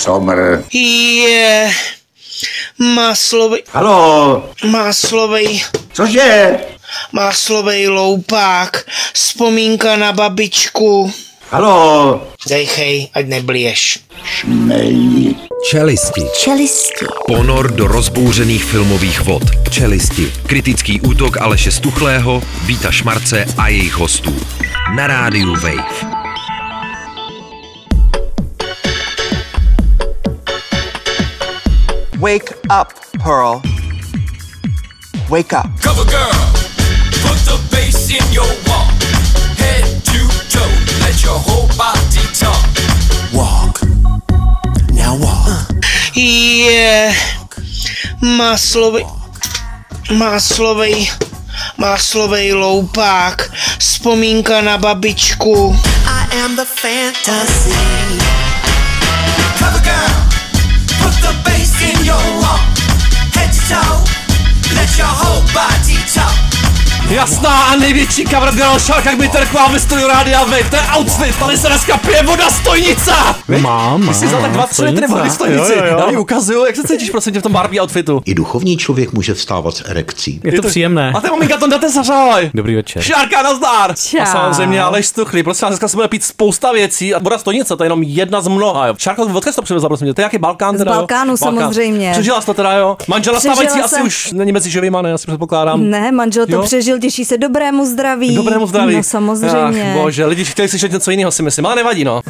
Somr. Je, maslovej, Halo, maslovej, cože? maslovej loupák, vzpomínka na babičku. Halo, Dejchej, ať neblieš. šmej. Čelisti. Čelisti. Ponor do rozbouřených filmových vod. Čelisti. Kritický útok Aleše Stuchlého, Víta Šmarce a jejich hostů. Na rádiu Wave. Wake up, Pearl. Wake up. Cover girl, put the bass in your walk. Head to toe, let your whole body talk. Walk. Now walk. Je, maslovej, maslovej, maslovej loupák, vzpomínka na babičku. I am the fantasy. Cover girl, put the bass in your walk. Head to toe, let your whole body talk. Jasná a největší cover girl Šarka Kmiterková ve studiu Rádia Wave, to je outfit, tady se dneska pije voda stojnice! Mám, Ty jsi vzal tak 2-3 litry vody stojnici, já mi ukazuju, jak se cítíš prosím tě v tom Barbie outfitu. I duchovní člověk může vstávat s erekcí. Je to příjemné. A ty maminka to dáte zařávaj. Dobrý večer. Šárka, nazdar! Čau. A samozřejmě Aleš Stuchlý, prosím vás, dneska se bude pít spousta věcí a voda stojnice, to je jenom jedna z mnoha, jo. Šárka, odkud jsi to přivezla, prosím tě, to je jaký Balkán Z teda, Balkánu jo? samozřejmě. Přežila jsi to teda, jo? Manžela stávající asi už není mezi živýma, ne, asi předpokládám. Ne, manžel to přežil, těší se dobrému zdraví. Dobrému zdraví. No samozřejmě. Ach, bože, lidi chtěli slyšet něco jiného, si myslím, ale nevadí, no.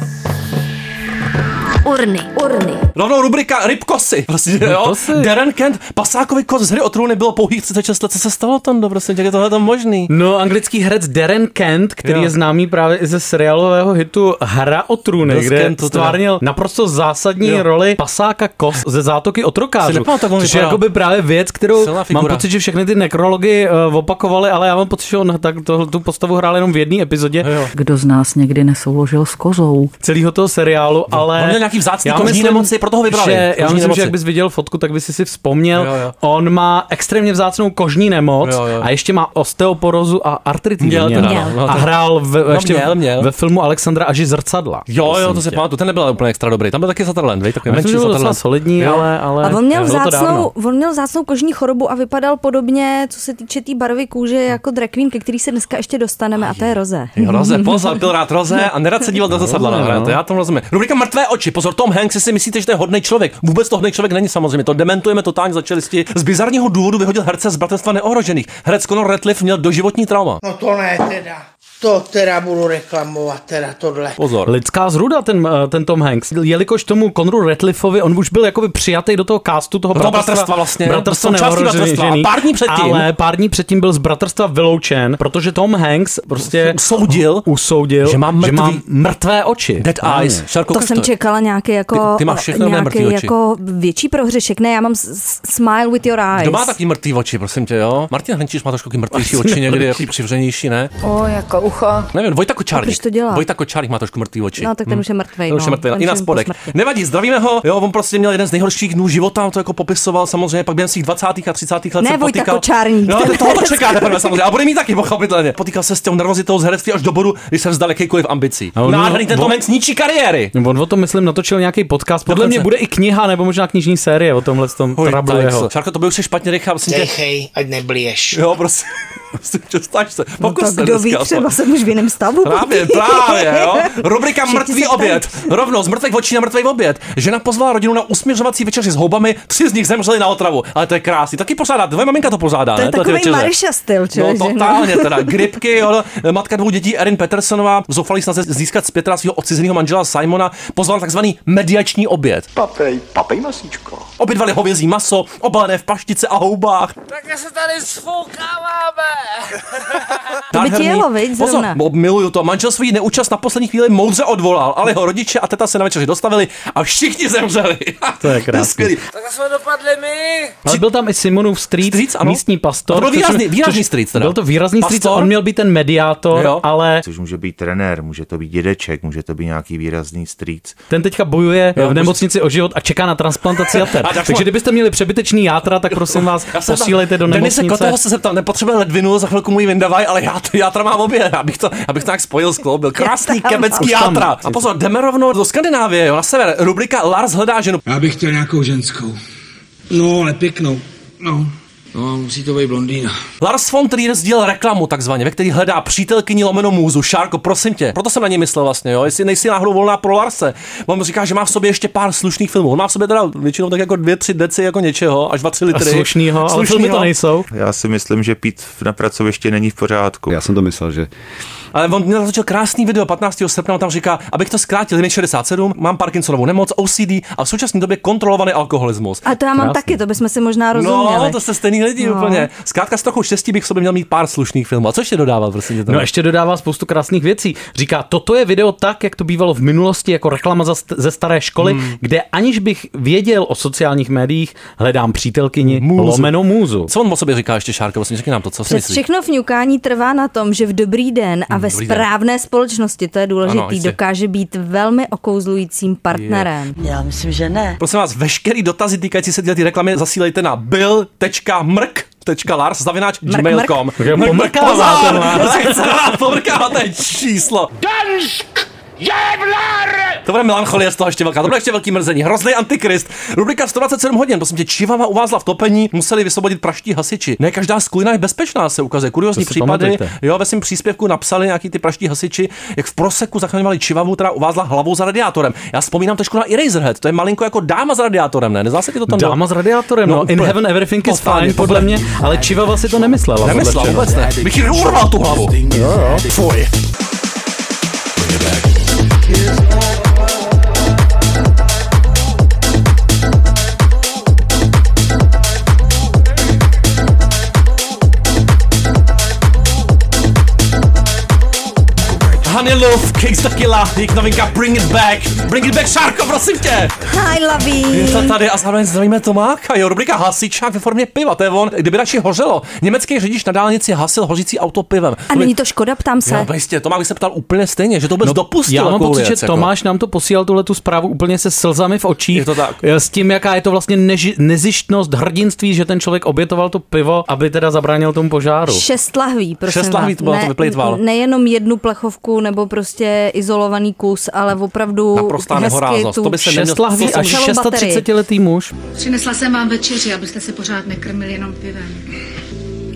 Urny, urny. Rovnou rubrika Rybkosy, prostě, jo. Rybkosy. Darren Kent, pasákový kos z hry o trůny bylo pouhých 36 let, co se stalo tam, prostě, jak je tohle tam možný? No, anglický herec Darren Kent, který Jo. je známý právě i ze seriálového hitu Hra o trůny, kde Kent stvárnil naprosto zásadní Jo. roli pasáka Kos ze zátoky otrokářů. on Což je jakoby právě věc, kterou mám pocit, že všechny ty nekrology uh, opakovaly, ale já mám pocit, že on tak to, tu postavu hrál jenom v jedné epizodě Jo. Kdo z nás někdy nesouložil s kozou? celého toho seriálu, ale... On měl nějaký vzácný já kožní nemoci, proto ho vybrali. Že, já myslím, nemoci. že jak bys viděl fotku, tak bys si vzpomněl. Jo, jo. On má extrémně vzácnou kožní nemoc Jo, jo. a ještě má osteoporozu a artritidu. Měl Měl. teda, no, a hrál v, ještě měl, měl. ve filmu Alexandra Aži zrcadla. Jo, jo, to si tě. pamatuju, ten nebyl úplně extra dobrý, tam byl taky Sutherland, vej, takový menší Sutherland. solidní, Jo. ale, ale A on měl, vzácnou, on měl vzácnou kožní chorobu a vypadal podobně, co se týče té tý barvy kůže, jako drag queen, ke který se dneska ještě dostaneme, a to je Roze. Jo, Roze, pozor, byl rád Roze a nerad se díval do zrcadla, no. no. to já tomu rozumím. Rubrika Mrtvé oči, pozor, Tom Hanks, si myslíte, že je hodný člověk. Vůbec to hodný člověk není samozřejmě, to dementujeme totálně za čelisti. Z bizarního důvodu vyhodil herce z Bratrstva neohrožených. Herec Conor Radcliffe měl doživotní trauma. No to ne teda. To teda budu reklamovat, teda tohle. Pozor. Lidská zruda, ten, eh, ten Tom Hanks. Jelikož tomu Conru Radcliffeovi, on už byl jakoby přijatý do toho castu toho Do toho bratrstva, bratrstva vlastně, bratrstva bratrstva. Pár dní předtím. Ale pár dní předtím byl z bratrstva vyloučen, protože Tom Hanks prostě Usoudil, usoudil, že má že má mrtvý- mrtvé oči. Dead eyes. Šarko, To jsem čekala nějaký jako, Ty- ty máš všechno nějaký jako větší prohřešek. Ne, já mám smile with your eyes. Kdo má taky mrtvý oči, prosím tě, jo? Martin Hlenčíř má trošku mrtvější oči někdy, jako přivřenější, ne? O, jako ucho. Nevím, Vojta Kočárník. proč to dělá? Vojta Kočárník má trošku mrtvý oči. No, tak ten už je mrtvej. Ten už je no. mrtvý, i na je spodek. Nevadí, zdravíme ho. Jo, on prostě měl jeden z nejhorších dnů života, on to jako popisoval samozřejmě, pak během svých 20. a 30. let Ne, Vojta potýkal. Kočárník, No, toho to herec. čeká teprve samozřejmě. A bude mít taky pochopitelně. Potýkal se s tou nervozitou z herectví až do bodu, kdy se vzdal jakýkoliv ambicí. On- Nádherný ten on- Tom Hanks ničí kariéry. On o tom, myslím, natočil nějaký podcast. Podle mě bude i kniha nebo možná knižní série o tomhle tom trablu jeho. se. Šárko, to by už se špatně tě. Dejchej, ať neblieš. Jo, prosím. Prosím tě, stač se. No, Pokus tak se kdo ví, třeba. Jsem už v jiném stavu. Právě, právě, jo. Rubrika Mrtvý oběd. Rovnou z mrtvých očí na mrtvý oběd. Žena pozvala rodinu na usměřovací večeři s houbami, tři z nich zemřeli na otravu. Ale to je krásný. Taky pořádá, tvoje maminka to pořádá, To je ne? Takový. Maryša styl, No člověk, že totálně teda, gripky, jo, matka dvou dětí Erin Petersonová v zoufalý snaze získat zpět svého odcizeného manžela Simona pozvala takzvaný mediační oběd. Papej, papej masíčko. Obědvali hovězí maso, obalené v paštice a houbách. Tak se tady sfoukáváme. To by ti Nádherný. jelo, viď, Pozor, miluju to. Manžel svůj neúčast na poslední chvíli moudře odvolal, ale jeho rodiče a teta se na večeři dostavili a všichni zemřeli. To je krásný. skvělý. Tak jsme dopadli my. Ale byl tam i Simonův strýc, Strýc, ano. místní pastor. A to byl výrazný- což- výrazný strýc teda. Byl to výrazný strýc, Pastor? on měl být ten mediátor, Jo. ale Což může být trenér, může to být dědeček, může to být nějaký výrazný strýc. ten teďka bojuje Jo, v nemocnici o život a čeká na transplantaci jater. Takže kdybyste měli přebytečný játra, tak prosím vás, posílejte do Denise nemocnice. Koteho se zeptal, nepotřebuje ledvinu, za chvilku mu ji vyndavaj, ale já, já tam mám obě, abych to, abych to nějak spojil, skloubil. Krásný kebecký játra. A pozor, jdeme rovnou do Skandinávie, jo, na sever. Rubrika Lars hledá ženu. Já bych chtěl nějakou ženskou. No, ale pěknou. No. No, musí to být blondýna. Lars von Trier sdílel reklamu takzvaně, ve který hledá přítelkyni lomeno můzu. Šárko, prosím tě. Proto jsem na něj myslel vlastně, jo. Jestli nejsi náhodou volná pro Larse. On mu říká, že má v sobě ještě pár slušných filmů. On má v sobě teda většinou tak jako dvě, tři deci jako něčeho, až dva, tři litry. Slušnýho, ale filmy to nejsou. Já si myslím, že pít na pracovišti není v pořádku. Já jsem to myslel, že Ale on natočil krásný video 15. srpna, on tam říká, abych to zkrátil, je mi 67, mám Parkinsonovu nemoc, OCD a v současné době kontrolovaný alkoholismus. A to já mám Krásný. taky, to bychom si možná rozuměli. No, to se stejný lidi No. no. úplně. Zkrátka s trochu štěstí bych v sobě měl mít pár slušných filmů. A co ještě dodávat, prosím tě? No ještě dodává spoustu krásných věcí. Říká, toto je video tak, jak to bývalo v minulosti, jako reklama ze staré školy, hmm. kde aniž bych věděl o sociálních médiích, hledám přítelkyni Můzu. lomeno můzu. Co on o sobě říká ještě, Šárko? Vlastně řekni nám to, co si myslíš? všechno vňukání trvá na tom, že v dobrý den a ve dobrý den. správné společnosti, to je důležitý, Ano, jistě. dokáže být velmi okouzlujícím partnerem. Já myslím, že ne. Prosím vás, veškerý dotazy týkající se ty reklamy zasílejte na bill.mrk.lars zavináč gmail.com. Takže pomrkává ten Pomrkává, to je číslo. To bude melancholie z toho ještě velká. To bude ještě velký mrzení. Hrozný antikrist. Rubrika 127 hodin. Prosím tě, Čivava uvázla v topení, museli vysvobodit praští hasiči. Ne každá sklina je bezpečná, se ukazuje. Kuriozní případy. pamatujte. Jo, ve svém příspěvku napsali nějaký ty praští hasiči, jak v proseku zachraňovali Čivavu, která uvázla hlavou za radiátorem. Já vzpomínám trošku na Eraserhead. To je malinko jako dáma s radiátorem, ne? Nezdá se ti to tam? Dáma s radiátorem, no, No, in heaven everything is Totálně, fine, podle mě, ale Čivava si to nemyslela. Nemyslel, podle vůbec ne. Bych jí urval tu hlavu. Fuj. is Love, Kings Tequila, jejich novinka Bring It Back. Bring It Back, Šárko, prosím tě. I love you. Je to tady a zároveň zdravíme Tomáka, jo, rubrika hasičák ve formě piva, to je on, kdyby radši hořelo. Německý řidič na dálnici hasil hořící auto pivem. A není to škoda, ptám se. Jo, jistě, Tomák by se ptal úplně stejně, že to vůbec no, dopustil. Já mám pocit, že jako. Tomáš nám to posílal tuhle tu zprávu úplně se slzami v očích. Je to tak. S tím, jaká je to vlastně neži- nezištnost, hrdinství, že ten člověk obětoval to pivo, aby teda zabránil tomu požáru. Šest lahví, prosím Šest lahví to bylo, to vyplejtval. Nejenom jednu plechovku nebo prostě izolovaný kus, ale opravdu Naprostá hezky tu To by se Šest neměl- lahví to a jsem- celou baterii. 630-letý muž. Přinesla jsem vám večeři, abyste se pořád nekrmili jenom pivem.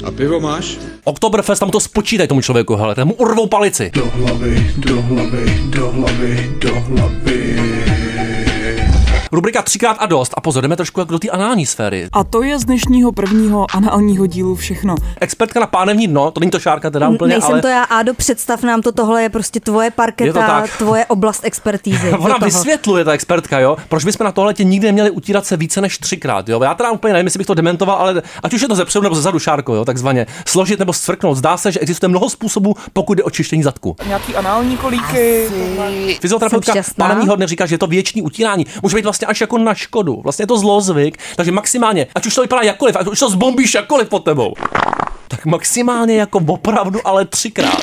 A pivo máš? Oktoberfest, tam to spočítaj tomu člověku, hele, tam mu urvou palici. Do hlavy, do hlavy, do hlavy, do hlavy. Rubrika třikrát a dost. A pozor, jdeme trošku jak do té anální sféry. A to je z dnešního prvního análního dílu všechno. Expertka na pánevní dno, to není to šárka teda úplně, Nejsem ale to já, Ádo, představ nám to, tohle je prostě tvoje Je to parketa, tak. tvoje oblast expertízy. Ona vysvětluje, ta expertka, jo, proč bychom na tohle tě nikdy neměli utírat se více než třikrát, jo. Já teda úplně nevím, jestli bych to dementoval, ale ať už je to zepředu nebo zezadu šárko, jo, takzvaně složit nebo svrknout. Zdá se, že existuje mnoho způsobů, pokud jde o čištění zadku. Nějaký anální kolíky. Fyzioterapeutka pánevního dne říká, že je to věčný utírání. Může být vlastně až jako na škodu. Vlastně je to zlozvyk, takže maximálně, ať už to vypadá jakkoliv, ať už to zbombíš jakkoliv pod tebou, tak maximálně jako opravdu, ale třikrát.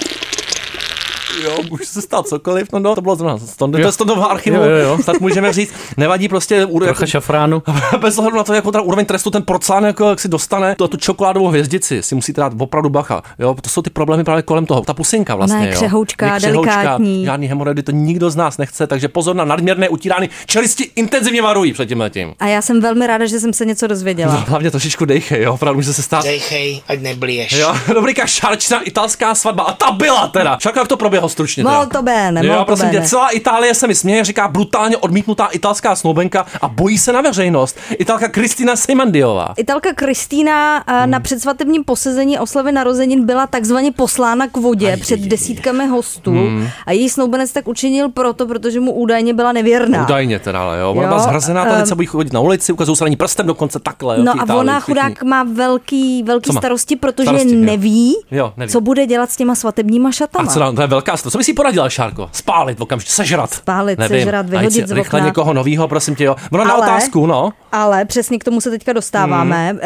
Jo, může se stát cokoliv, no, no to bylo zrovna, to, to je z toho archivu, Jo, jo, jo. tak můžeme říct, nevadí prostě, úro- Trocha šafránu. bez ohledu na to, jakou teda úroveň trestu ten porcán jako, jak si dostane, to, tu čokoládovou hvězdici si musíte dát opravdu bacha. Jo? To jsou ty problémy právě kolem toho. Ta pusinka vlastně. Ona je jo. křehoučká, Je křehoučká, delikátní. Žádný hemoroidy, to nikdo z nás nechce, takže pozor na nadměrné utírání. Čelisti intenzivně varují před tím letím. A já jsem velmi ráda, že jsem se něco dozvěděla. Hlavně trošičku dejchej, jo, opravdu může se stát. Dejchej, ať neblíješ. Jo, rubrika šarčná italská svatba. A ta byla teda. Šarka, jak to proběhlo stručně? teda? Molto bene, Jo, molto prosím tě, bene. celá Itálie se mi směje, říká brutálně odmítnutá italská snoubenka a bojí se na veřejnost. Italka Kristina Seymandiová. Italka Kristýna Hmm. eh, na předsvatebním posezení oslavy narozenin byla takzvaně poslána k vodě před desítkami hostů Hmm. a její snoubenec tak učinil proto, protože mu údajně byla nevěrná. Údajně teda, ale jo. Ona Jo, byla zhrzená, tady ehm, se bojí chodit na ulici, ukazují se na ní prstem dokonce takhle. Jo, No a ona chudák má velký, velký Co starosti, protože Starosti, jo. neví, Jo, neví. co bude dělat s těma svatebníma A šatama. co, dá- to je velká Zakázka. Co bys si poradila, Šárko? Spálit okamžitě, sežrat. Spálit, Nevím. sežrat, vyhodit si z Rychle někoho novýho, prosím tě, jo. Ono na otázku, no. Ale přesně k tomu se teďka dostáváme, mm.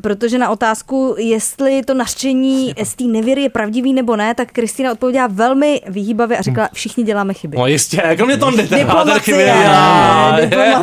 protože na otázku, jestli to nařčení z té nevěry je pravdivý nebo ne, tak Kristýna odpověděla velmi vyhýbavě a řekla, všichni děláme chyby. No jistě, kromě toho Diplomacie,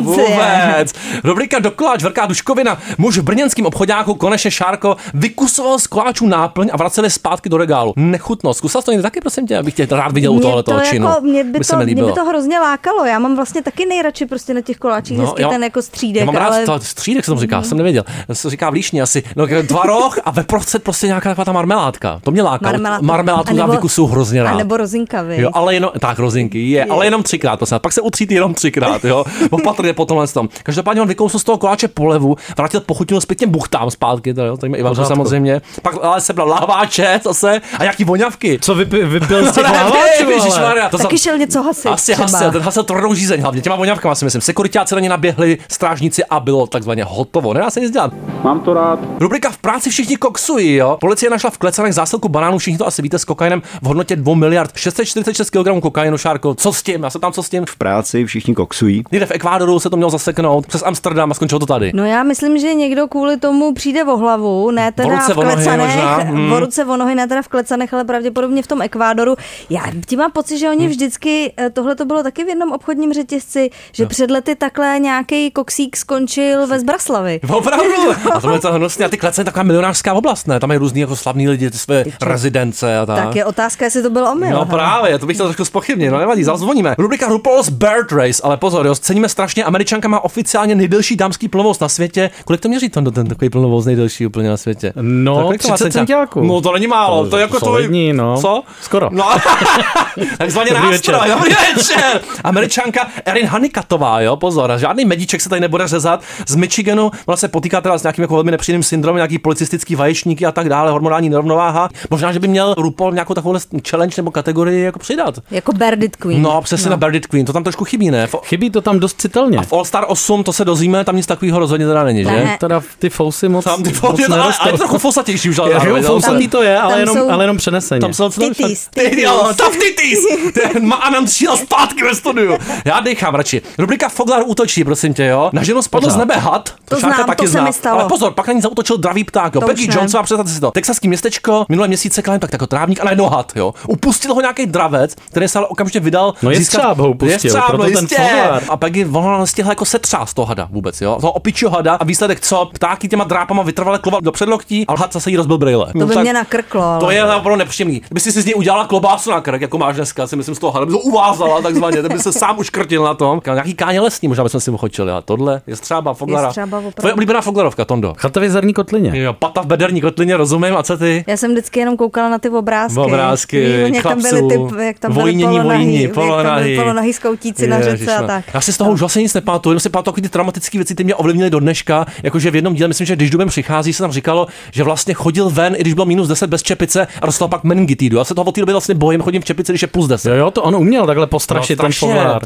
vůbec. Rubrika Dokoláč, velká duškovina. Muž v brněnském obchodáku konečně Šárko vykusoval z koláčů náplň a vraceli zpátky do regálu. Nechutnost. Zkusil jsi to někdy taky, prosím tě, abych tě rád viděl u Mě tohoto to činu. Jako, mě, by se to, mi mě by to hrozně lákalo. Já mám vlastně taky nejradši prostě na těch koláčích no, hezky jo. ten jako střídek. Já mám rád ale... to, střídek se tomu říká, jsem nevěděl. To se říká v líšni asi. No, tvaroh a ve prostřed prostě nějaká taková ta marmeládka. To mě láká. Marmeládka. Marmeládku na nebo- vykusu hrozně rád. A nebo rozinkavy. Jo, ale jenom, tak rozinky, je, ale jenom třikrát, to snad. Pak se utřít jenom třikrát, jo. Opatrně po tomhle tom. Každopádně on vykousl z toho koláče polevu, vrátil pochutnil zpět těm buchtám zpátky, to jo, to jim Ivanku Pořádku. samozřejmě. Pak ale sebral láváče zase a jaký voňavky. Co vypi, vypil z těch Ale? ježišmarja, to Taky šel něco hasit asi třeba. hasil, ten hasil tvrdou žízeň hlavně, těma voňavkama si myslím. Sekuritáci na ně naběhli, strážníci a bylo takzvaně hotovo. Nedá se nic dělat. Mám to rád. Rubrika v práci všichni koksují, jo. Policie našla v klecanech zásilku banánů, všichni to asi víte, s kokainem v hodnotě 2 miliard 646 kg kokainu, Šárko. Co s tím? Já se tam co s tím? V práci všichni koksují. Někde v Ekvádoru se to mělo zaseknout přes Amsterdam a skončilo to tady. No já myslím, že někdo kvůli tomu přijde o hlavu, ne teda v klecanech, možná, hmm. o ruce, o nohy, ne teda v klecanech, ale pravděpodobně v tom Ekvádoru. Já tím mám pocit, že oni Hmm. vždycky, eh, tohle to bylo taky v jednom obchodním řetězci, že před lety takhle nějaký koksík skončil ve Zbraslavy. Opravdu. A to je to hnusně. A ty klece je taková milionářská oblast, ne? Tam mají různý jako slavní lidi, ty své rezidence a tak. Tak je otázka, jestli to byl omyl. No hele. právě, to bych to trošku spochybnil, no nevadí, zazvoníme. Rubrika RuPaul's Bird Race, ale pozor, jo, ceníme strašně, američanka má oficiálně nejdelší dámský plnovoz na světě. Kolik to měří ten, ten takový plnovoz nejdelší úplně na světě? No, Tak kolik to má 30 centiáků? No to není málo, to, To je jako to... no. Co? Skoro. No, takzvaně nástroj, večer. dobrý večer. Američanka Erin Hanikatová, jo, pozor, žádný medíček se tady nebude řezat. Z Michiganu, ona se potýká teda s nějakým jako velmi nepříjemným syndromem, nějaký policistický vaječníky a tak dále, hormonální nerovnováha. Možná, že by měl RuPaul nějakou takovou challenge nebo kategorii jako přidat. Jako Berdit Queen. No, přesně no. na Birdit Queen, to tam trošku chybí, ne? V, Chybí to tam dost citelně. a v All Star 8 to se dozvíme, tam nic takového rozhodně teda není, že? Ne. Teda ty fousy moc, Tam ty moc fousy, ale, nerostou. ale trochu fosatější už, ale jo. fousatý to je, ale tam jenom, jsou- ale jenom přeneseně. Tam jsou Titis, Ty, titis. Jo, tam titis. Ten má Anand přijel zpátky ve studiu. Já dechám radši. Rubrika Foglar útočí, prosím tě, jo. Na ženu spadl z nebe had. To Šárka znám, taky to se zná. stalo. Ale pozor, pak na ní zautočil dravý pták. Jo. To Peggy ne. Jonesová, představte si to. Texaský městečko, minulé měsíce klám tak jako trávník, ale nohat, jo. Upustil ho nějaký dravec, který se ale okamžitě vydal. No jestřáb ho upustil, Jestřáb, proto no ten jistě. Foglar. A Peggy ona nestihla jako setřást toho hada vůbec, jo. Toho opičího hada a výsledek co? Ptáky těma drápama vytrvale klovat do předloktí a had zase jí rozbil brýle. To by mě nakrklo. ale- To je opravdu nepříjemný. Kdyby si si z něj udělala klobásu na krk, jako máš dneska, si myslím z toho, by to uvázala takzvaně, tak by se sám uškrtil na tom. Nějaký káně lesní, možná bychom si ochočili. A tohle je střába Foglara. Tvoje oblíbená Foglarovka, Tondo. Chatově zrní kotlině. Jo, pata v bederní kotlině, rozumím, a co ty? Já jsem vždycky jenom koukala na ty obrázky. Obrázky, Víš, jak tam byly ty, jak tam byly vojnění, polonahý, polonahý. polonahý skoutíci na řece a tak. Já si z toho už vlastně nic nepamatuju, jenom si pamatuju ty traumatické věci, ty mě ovlivnily do dneška. Jakože v jednom díle, myslím, že když dubem přichází, se tam říkalo, že vlastně chodil ven, i když bylo minus 10 bez čepice a dostal pak meningitidu. Já se toho od té doby vlastně bojím, chodím v čepici, když je plus 10. Jo, jo, to on uměl takhle postrašit No,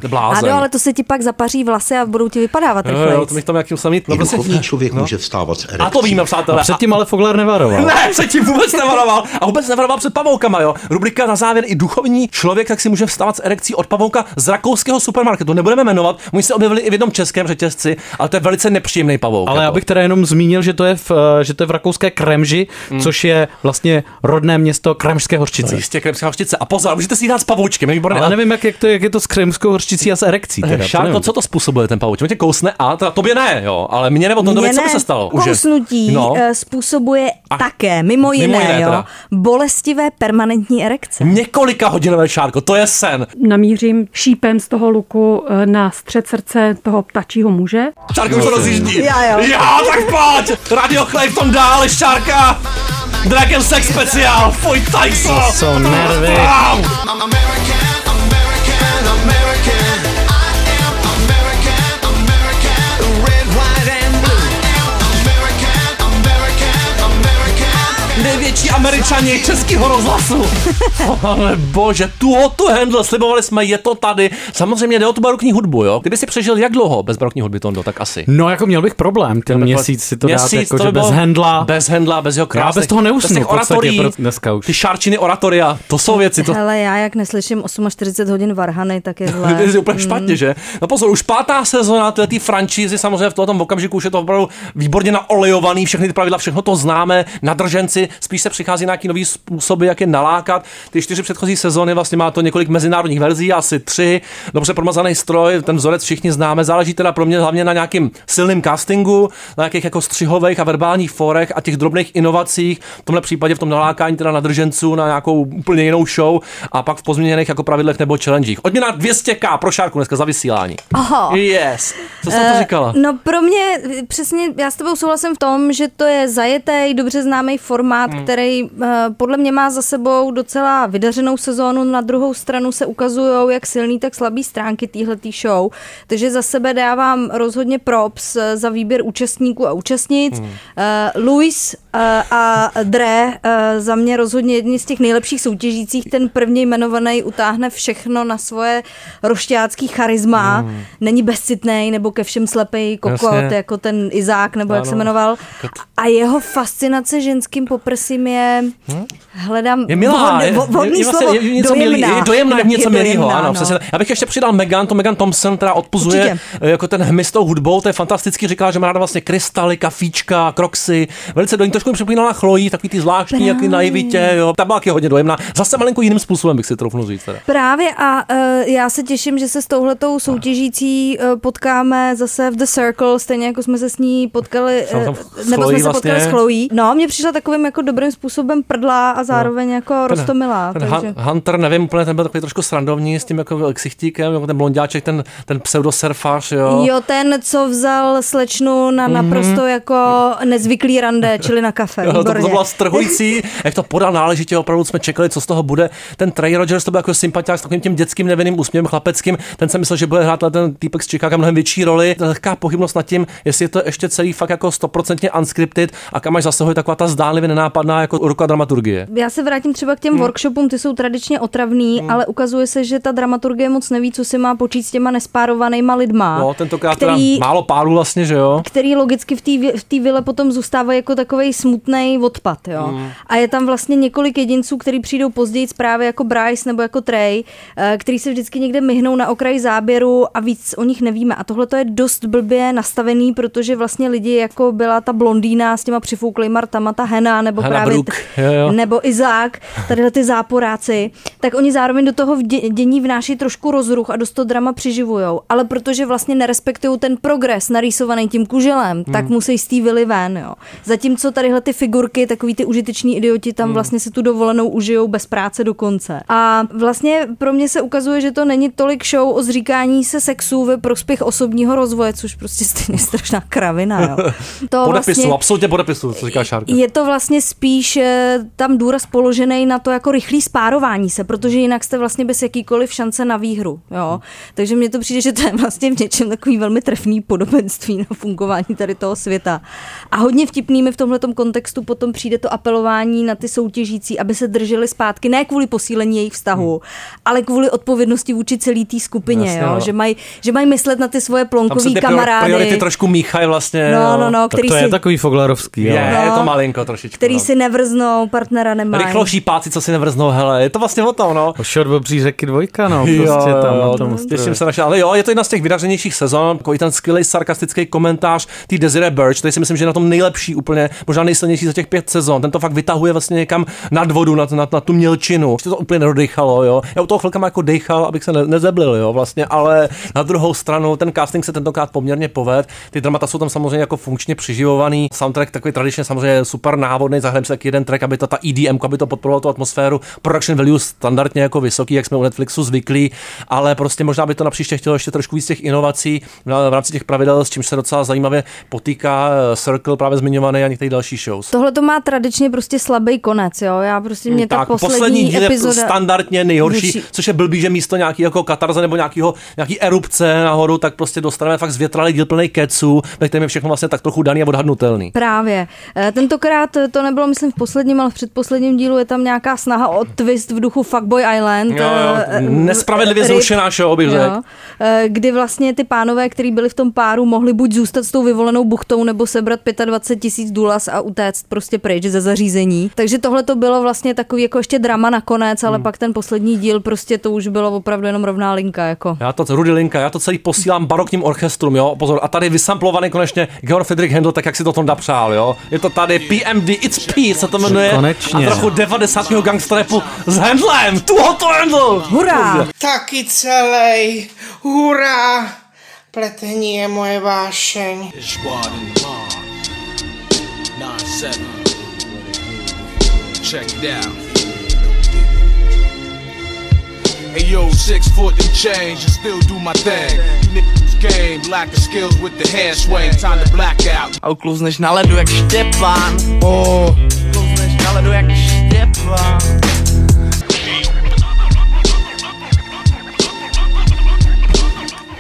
ten blázen. Ano, ale to se ti pak zapaří vlasy a budou ti vypadávat Jo, jo, to bych tam jakým samý. No, prostě, člověk může vstávat z erekcí. a to víme, přátelé. A předtím ale Foglar nevaroval. Ne, předtím vůbec nevaroval. A vůbec nevaroval před pavoukama, jo. Rubrika na závěr i duchovní člověk, jak si může vstávat s erekcí od pavouka z rakouského supermarketu. Nebudeme jmenovat, oni se objevili i v jednom českém řetězci, ale to je velice nepříjemný pavouk. Ale jako. já bych teda jenom zmínil, že to je v, eh, že to je v rakouské Kremži, což je vlastně rodné město Kremžské hořčice. Jistě kremská hořčice. A pozor, můžete si jí dát s pavoučkem, je výborné. Ale nevím, jak, jak, to, je- jak je to s kremskou hořčicí a s erekcí. Teda, to Šárko, co to způsobuje ten pavouček? On tě kousne a teda tobě ne, jo, ale mě nebo to co by se stalo? Už je- Kousnutí No. no. způsobuje také, mimo jiné, jiné jo, teda. bolestivé permanentní erekce. Několika hodinové šárko, to je sen. Namířím šípem z toho luku eh, na střed srdce toho ptačího muže. Šárko už to rozjíždí. Já, jo. Já, tak pojď. Radio Clay v tom dál, Šárka. Dragon Sex speciál, fuj Tyson. To jsou nervy. I'm American. Američani českého rozhlasu. Ale bože, tu tu handle, slibovali jsme, je to tady. Samozřejmě jde o tu barokní hudbu, jo. Kdyby si přežil jak dlouho bez barokní hudby, Tondo, tak asi. No jako měl bych problém, ten měsíc si to dát jako, že bez handla. Bez handla, bez jeho Já krásných, bez toho neusnu podstatě oratorií, pro dneska už. Ty šárčiny oratoria, to jsou věci. To, Hele, já jak neslyším 48 hodin Varhany, tak je zlé. to je úplně Mm. špatně, že? No pozor, už pátá sezona té franšízy, samozřejmě v tom okamžiku už je to opravdu výborně naolejovaný, všechny ty pravidla, všechno to známe, nadrženci, spíš se přichází na nějaký nový způsoby, jak je nalákat. Ty čtyři předchozí sezony vlastně má to několik mezinárodních verzí, asi tři, dobře promazaný stroj, ten vzorec všichni známe, záleží teda pro mě hlavně na nějakým silným castingu, na nějakých jako střihových a verbálních forech a těch drobných inovacích, v tomhle případě v tom nalákání teda nadrženců na nějakou úplně jinou show a pak v pozměněných jako pravidlech nebo challengech. Odměna 200k pro šárku dneska za vysílání. Aha. Yes. Co jsi na to Eh, říkala? No pro mě eh, přesně, já s tebou souhlasím v tom, že to je zajetý, dobře známý formát, Hmm. který podle mě má za sebou docela vydařenou sezónu. Na druhou stranu se ukazují jak silný, tak slabý stránky téhletý show. Takže za sebe dávám rozhodně props eh, za výběr účastníků a účastnic. Hmm. Eh, Luis eh, a Dre eh, za mě rozhodně jedni z těch nejlepších soutěžících. Ten první jmenovaný utáhne všechno na svoje rošťácký charisma. Hmm. Není bezcitný nebo ke všem slepej kokot, Jasně. jako ten Izák, nebo jak Ano. se jmenoval. A jeho fascinace ženským poprsím je, hledám Hm? Je milá, vhodné- je, vhodný je, slovo, je, je něco milý, dojemná. je dojemná, je něco milýho, ano, no. přesně. Já bych ještě přidal Megan, to Megan Thompson, která odpuzuje Určitě. eh, jako ten hmyz tou hudbou, to je fantasticky, říkala, že má ráda vlastně krystaly, kafíčka, kroxy, velice do ní trošku mi připomínala Chloe, takový ty zvláštní, jaký naivitě, jo, ta byla hodně dojemná, zase malinko jiným způsobem bych si troufnul říct. Teda. Právě a uh, já se těším, že se s touhletou soutěžící uh, potkáme zase v The Circle, stejně jako jsme se s ní potkali, uh, nebo jsme se potkali vlastně. s Chloe. No, mně přišla takovým jako dobrým způsobem prdlá a zároveň jako rostomilá. ten takže... Hunter, nevím, úplně ten byl takový trošku srandovní s tím jako ksichtíkem, jako ten blondáček, ten, ten pseudosurfař, jo. Jo, ten, co vzal slečnu na Mhm. naprosto jako nezvyklý rande, čili na kafe. Jo, to, to bylo strhující, jak to podal náležitě, opravdu jsme čekali, co z toho bude. Ten Trey Rogers to byl jako sympatiák s takovým tím dětským nevinným úsměvem chlapeckým, ten jsem myslel, že bude hrát ten týpek z Chicago mnohem větší roli. Ta lehká pochybnost nad tím, jestli je to ještě celý fakt jako stoprocentně unscripted a kam až zasahuje taková ta zdánlivě nenápadná jako ruka dramaturgie. Já se vrátím třeba k těm Hmm. workshopům, ty jsou tradičně otravný, ale ukazuje se, že ta dramaturgie moc neví, co si má počít s těma nespárovanýma lidma. No, tentokrát který, málo párů vlastně, že jo. který logicky v té v vile potom zůstávají jako takový smutný odpad. Jo? Hmm. A je tam vlastně několik jedinců, kteří přijdou později právě jako Bryce nebo jako Trey, eh, který se vždycky někde myhnou na okraji záběru a víc o nich nevíme. A tohle to je dost blbě nastavený, protože vlastně lidi jako byla ta blondýna s těma přifouklýma rtama, ta Hena, nebo Hannah právě Brooke, jo, jo. nebo Izák, tadyhle ty záporáci, tak oni zároveň do toho dění vnáší trošku rozruch a dost to drama přiživujou. Ale protože vlastně nerespektují ten progres narýsovaný tím kuželem, hmm. tak musí z té vily ven. Jo. Zatímco tadyhle ty figurky, takový ty užiteční idioti, tam Hmm. vlastně si tu dovolenou užijou bez práce do konce. A vlastně pro mě se ukazuje, že to není tolik show o zříkání se sexu ve prospěch osobního rozvoje, což prostě stejně strašná kravina. Jo. To Podepisu, vlastně- absolutně podepisu, co říká Šárka. je to vlastně spíš eh, tam důraz položený na to jako rychlý spárování se, protože jinak jste vlastně bez jakýkoliv šance na výhru. Jo? Takže mně to přijde, že to je vlastně v něčem takový velmi trefný podobenství na fungování tady toho světa. A hodně vtipný mi v tomhle kontextu potom přijde to apelování na ty soutěžící, aby se drželi zpátky, ne kvůli posílení jejich vztahu, ale kvůli odpovědnosti vůči celé té skupině, Jasně, jo? no. že mají že maj myslet na ty svoje plonkový prior- kamarády. priority trošku míchají vlastně. No, no, no, který to je si- takový foglarovský. Je, ale- je No. to malinko trošičku. který no. si nevrznou, partnera nemají. Rychlo šípáci, co si nevrznou, hele, je to vlastně o tom, no. Short obří řeky dvojka, no, prostě jo, tam jo, na tom. těším se na ale jo, je to jedna z těch vydařenějších sezon, takový ten skvělý sarkastický komentář tý Desiree Birch, který si myslím, že je na tom nejlepší, úplně možná nejsilnější za těch pět sezon. Ten to fakt vytahuje vlastně někam nad vodu, na, na, na tu mělčinu. Ještě to úplně nedodechalo, jo. Já u toho chvilkama jako dechal, abych se ne, nezeblil, jo, vlastně, ale na druhou stranu ten casting se tentokrát poměrně poved. Ty dramata jsou tam samozřejmě jako funkčně přiživovaný. Soundtrack takový tradičně samozřejmě super návodný, zahrajeme si taky jeden track, aby to ta EDM, aby to podporovalo tu atmosféru. Production value standardně jako vysoký, jak jsme u Netflixu zvyklí, ale prostě možná by to na příště chtělo ještě trošku víc těch inovací v rámci těch pravidel, s čím se docela zajímavě potýká eh, Circle právě zmiňovaný a některé další shows. Tohle to má tradičně prostě slabý konec, jo. Já prostě mě ta tak, poslední, díl je epizoda... standardně nejhorší, Vůči- což je blbý, že místo nějaký jako katarze nebo nějakýho, nějaký erupce nahoru, tak prostě dostaneme fakt zvětralý díl plný keců, ve kterém je všechno vlastně tak trochu daný a odhadnutelný. Právě. Eh, Tentokrát to nebylo, myslím, v posledním ale v předposledním dílu je tam nějaká snaha o twist v duchu Fuckboy Island. Jo, jo, eh, nespravedlivě rip, zrušená show, bych řekl. eh, Kdy vlastně ty pánové, kteří byli v tom páru, mohli buď zůstat s tou vyvolenou buchtou, nebo sebrat 25 tisíc dulas a utéct prostě pryč ze zařízení. Takže tohle to bylo vlastně takový jako ještě drama nakonec, ale Hmm. pak ten poslední díl prostě to už bylo opravdu jenom rovná linka. Jako. Já to, Rudy Linka, já to celý posílám barokním orchestrům, jo, pozor, a tady vysamplovaný konečně Georg Friedrich Handel, tak jak si to Tonda přál, jo. Je to tady PMD, It's P, se to jmenuje. Konečně. A trochu 90. gangstrapu s Handlem, tu to Handel. Hurá! Taky celý. Hurá! Pletení je moje vášeň. Check it out. Hey yo, six foot and change and still do my thing. Game, lack of skills with the hand swing. Time to black out. A uklouzneš na ledu jak Štěpán. Oh. Uklouzneš na ledu jak Štěpán.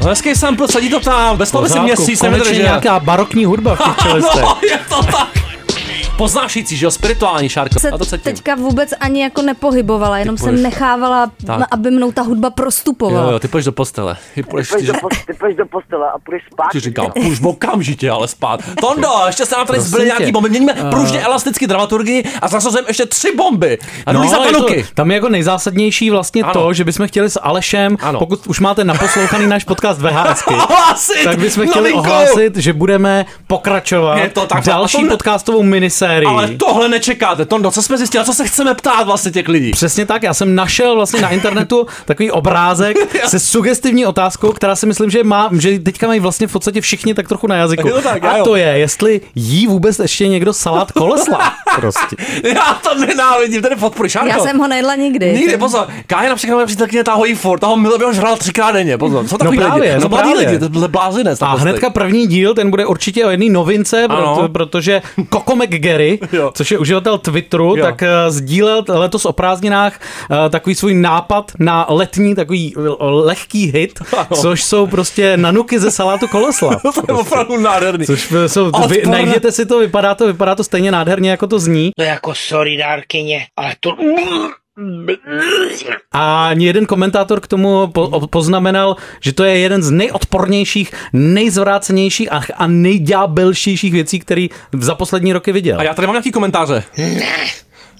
No, hezký sample, sadí to tam, bez toho by si měsíc konečně nevydržel. nějaká barokní hudba v těch čelistech. no, je to tak. Poznášící, že jo, spirituální šárko. se A to cítím. teďka vůbec ani jako nepohybovala, jenom jsem nechávala, Tak. tak. aby mnou ta hudba prostupovala. Jo, jo, ty půjdeš do postele. Ty půjdeš, Ty ty, do, ty půjdeš do postele a půjdeš spát. ti říkám, půjdeš okamžitě, ale spát. Tondo, ještě se nám tady zbyly nějaký bomby. Měníme Eh. pružně elasticky dramaturgii a zasazujeme ještě tři bomby. A no, za je to, tam je jako nejzásadnější vlastně Ano. to, že bychom chtěli s Alešem, Ano. pokud už máte naposlouchaný náš podcast VHSky, tak bychom chtěli ohlásit, že budeme pokračovat Je to tak, další a to minisérii. Ale tohle nečekáte. Tondo, co jsme zjistili, a co se chceme ptát vlastně těch lidí? Přesně tak, já jsem našel vlastně na internetu takový obrázek se sugestivní otázkou, která si myslím, že má, že teďka mají vlastně v podstatě všichni tak trochu na jazyku. Jo, tak, a jo. to je, jestli jí vůbec ještě někdo salát kolesla. prostě. Já to nenávidím, ten podpory, Šárko. Já jsem ho nejedla nikdy. Nikdy, pozor. Kája například moje přítelkyně táhojí furt, toho milého žral třikrát denně, pozor. Jsou takový právě, lidi, no právě. lidi, to byl blázinec. A hnedka první díl, ten bude určitě o jedné novince, proto, protože Coco McGarry, Jo. což je uživatel Twitteru, Jo. tak uh, sdílel letos o prázdninách uh, takový svůj nápad na letní takový uh, lehký hit, Ano. což jsou prostě nanuky ze salátu kolesla. To je opravdu nádherný. Což jsou, vy, najděte si to, vypadá to, vypadá to stejně nádherně, jako to zní. To je jako sorry dárkyně, ale to... A jeden komentátor k tomu po, poznamenal, že to je jeden z nejodpornějších, nejzvrácenějších a, a nejďábelších věcí, který za poslední roky viděl. A já tady mám nějaký komentáře. Ne,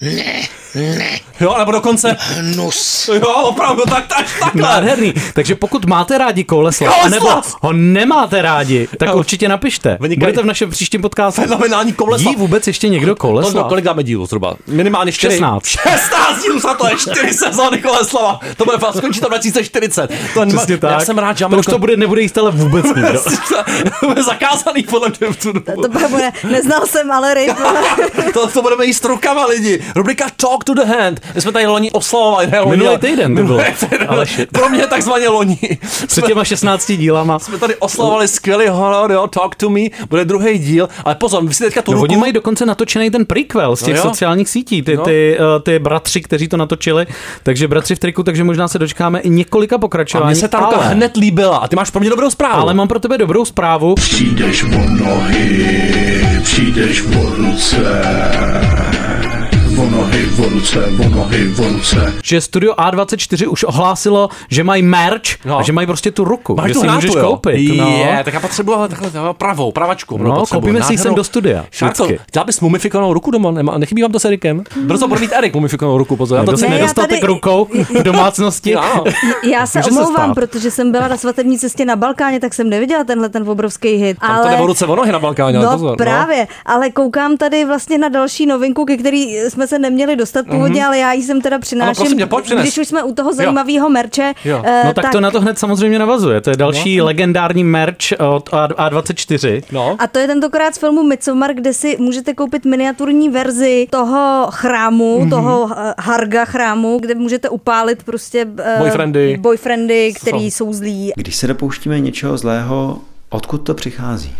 ne, ne. Jo, nebo dokonce... Hnus. Jo, opravdu, tak, tak, takhle. Nádherný. Takže pokud máte rádi Koulesla! anebo ho nemáte rádi, tak Jo. určitě napište. Vynikají. Budete v našem příštím podcastu. Fenomenální koulesla. Jí vůbec ještě někdo Tondo, koulesla? kolik dáme dílů zhruba? Minimálně 4. 16. 16 dílů za to je 4 sezóny Koleslava. To bude fakt, skončí to 2040. To nemá- Přesně tak. Já jsem rád, že to už to bude, nebude jíst ale vůbec nikdo. bude zakázaný podle mě v tu dobu. To bude, neznal jsem ale ryb. to, to budeme jíst rukama lidi. Rubrika Talk to the Hand. My jsme tady loni oslavovali. Ne, loni, Minulý týden to bylo. Pro mě takzvaně loni. Před těma 16 dílama. Jsme tady oslavovali skvělý horor, jo, Talk to Me, bude druhý díl, ale pozor, vy si teďka tu No, ruku... oni mají dokonce natočený ten prequel z těch No jo. sociálních sítí, ty, No. ty, uh, ty bratři, kteří to natočili, takže bratři v triku, takže možná se dočkáme i několika A pokračování. mně se ta ruka ale, hned líbila. A ty máš pro mě dobrou zprávu. ale mám pro tebe dobrou zprávu. Přijdeš o nohy, přijdeš o ruce. Že Studio A24 už ohlásilo, že mají merch No. a že mají prostě tu ruku, Máš že tu si můžeš jo? koupit. No. Je, tak já potřebuji ale takhle pravou, pravačku. No, potřebuju. koupíme si ji sem do studia, Šárko, dělal bys mumifikovanou ruku doma? Nemá, nechybí vám to s Erikem? Brzo bude mít Erik mumifikovanou ruku, pozor. Já to Nedos- cením. já nedostatek tady- rukou v domácnosti. Ano. Já se Může se omlouvám, stát. protože jsem byla na svatební cestě na Balkáně, tak jsem neviděla tenhle ten obrovský hit. Tam ale... to jde o ruce o nohy na Balkáně, ale No pozor. právě, ale koukám tady vlastně na další novinku, ke který jsme se neměli dostat původně, ale já ji sem teda přináším. prosím tě, pojď přines. Když už jsme u toho zajímavého merče, Jo. eh, No tak, to na to hned samozřejmě navazuje. To je další legendární merch od A- A24. No. A to je tentokrát z filmu Midsommar, kde si můžete koupit miniaturní verzi toho chrámu, Mhm. mm-hmm. toho eh, Harga chrámu, kde můžete upálit prostě eh, Boyfriendy. boyfriendy, který jsou zlí. Když se dopouštíme něčeho zlého, odkud to přichází?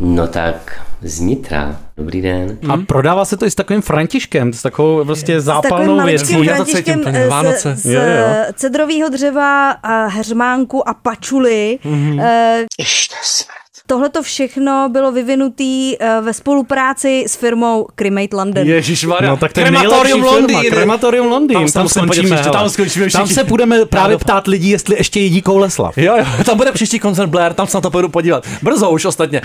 No tak, z Nitra. Dobrý den. A prodává se to i s takovým Františkem, s takovou prostě S takovým zápalnou maličkým věcí. Františkem eh, z, z Jo, jo. cedrového dřeva, a heřmánku a pačuly. Mhm. Eh, Ještě smrt. Tohle to všechno bylo vyvinutý eh, ve spolupráci s firmou Cremate London. Ježišmarja. No tak to je Krematorium Londýn. Firma, Krematorium Londýn, tam, se tam skončíme. příště, hele. Tam skončíme tam se budeme právě ptát lidí, jestli ještě jedí Kouleslav. Jo, jo, tam bude příští koncert Blair, tam se na to půjdu podívat. Brzo už ostatně.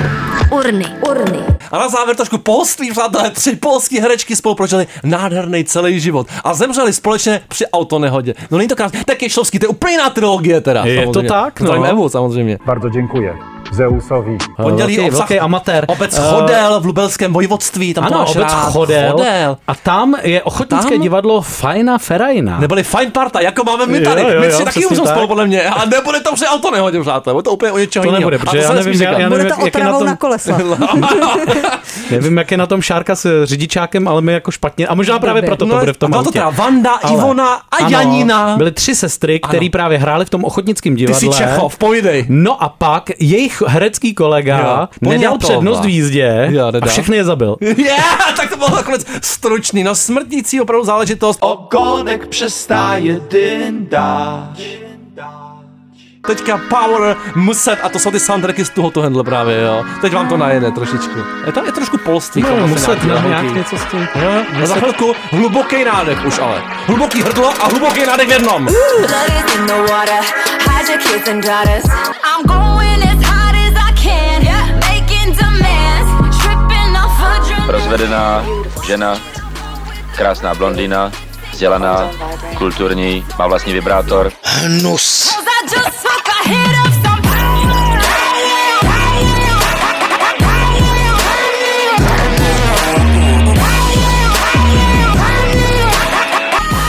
Urny, urny. A na závěr trošku polství, přátelé. Tři polské herečky spolu prožili nádherný celý život a zemřeli společně při autonehodě. No není to krásné, tak je šlovský, to je úplně jiná trilogie teda. Je to samozřejmě. tak, no. Zdravím Evu, samozřejmě. Bardzo dziękuję. Zeusowi. Pondělí velký, obsah, velký amatér. Obec Eh, Chodel v Lubelském vojvodství, tam to Ano, máš obec rád. Chodel. Chodel. A tam je ochotnické Tam? divadlo Fajna Ferajna. Neboli fajn parta, jako máme my Jo, tady. jo, my jo, tři taky přesně umřeme tak. spolu podle mě. A nebude to při auto nehodě, přátelé. Bude to úplně o něčeho To nebude, A protože to já nevím, nesmí já- nevím, jak- jak je na tom- na kolesa. Nevím, jak je na tom Šárka s řidičákem, ale my jako špatně. A možná právě proto to No, bude v tom a byla to autě. teda Vanda, Ivona a Janina. Byly tři sestry, které právě hrály v tom ochotnickém Ty jsi divadle. Čechov, povídej. No a pak jejich herecký kolega Jo, nedal Poniatova. přednost v jízdě Jo, a všechny je zabil. Yeah, tak to bylo nakonec stručný, no smrtící opravdu záležitost. Ogonek přestáje dyndáč. Teďka Power muset, a to jsou ty soundtracky z tohoto handle právě, jo. Teď vám to najede trošičku. Je to je trošku polství. No, muset, nějaký, no, nějaký. nějak něco s tím. Jo, jo. A za chvilku hluboký nádech už ale. Hluboký hrdlo a hluboký nádech v jednom. Blood Rozvedená žena, krásná blondýna, vzdělaná, kulturní, má vlastní vibrátor. Hnus.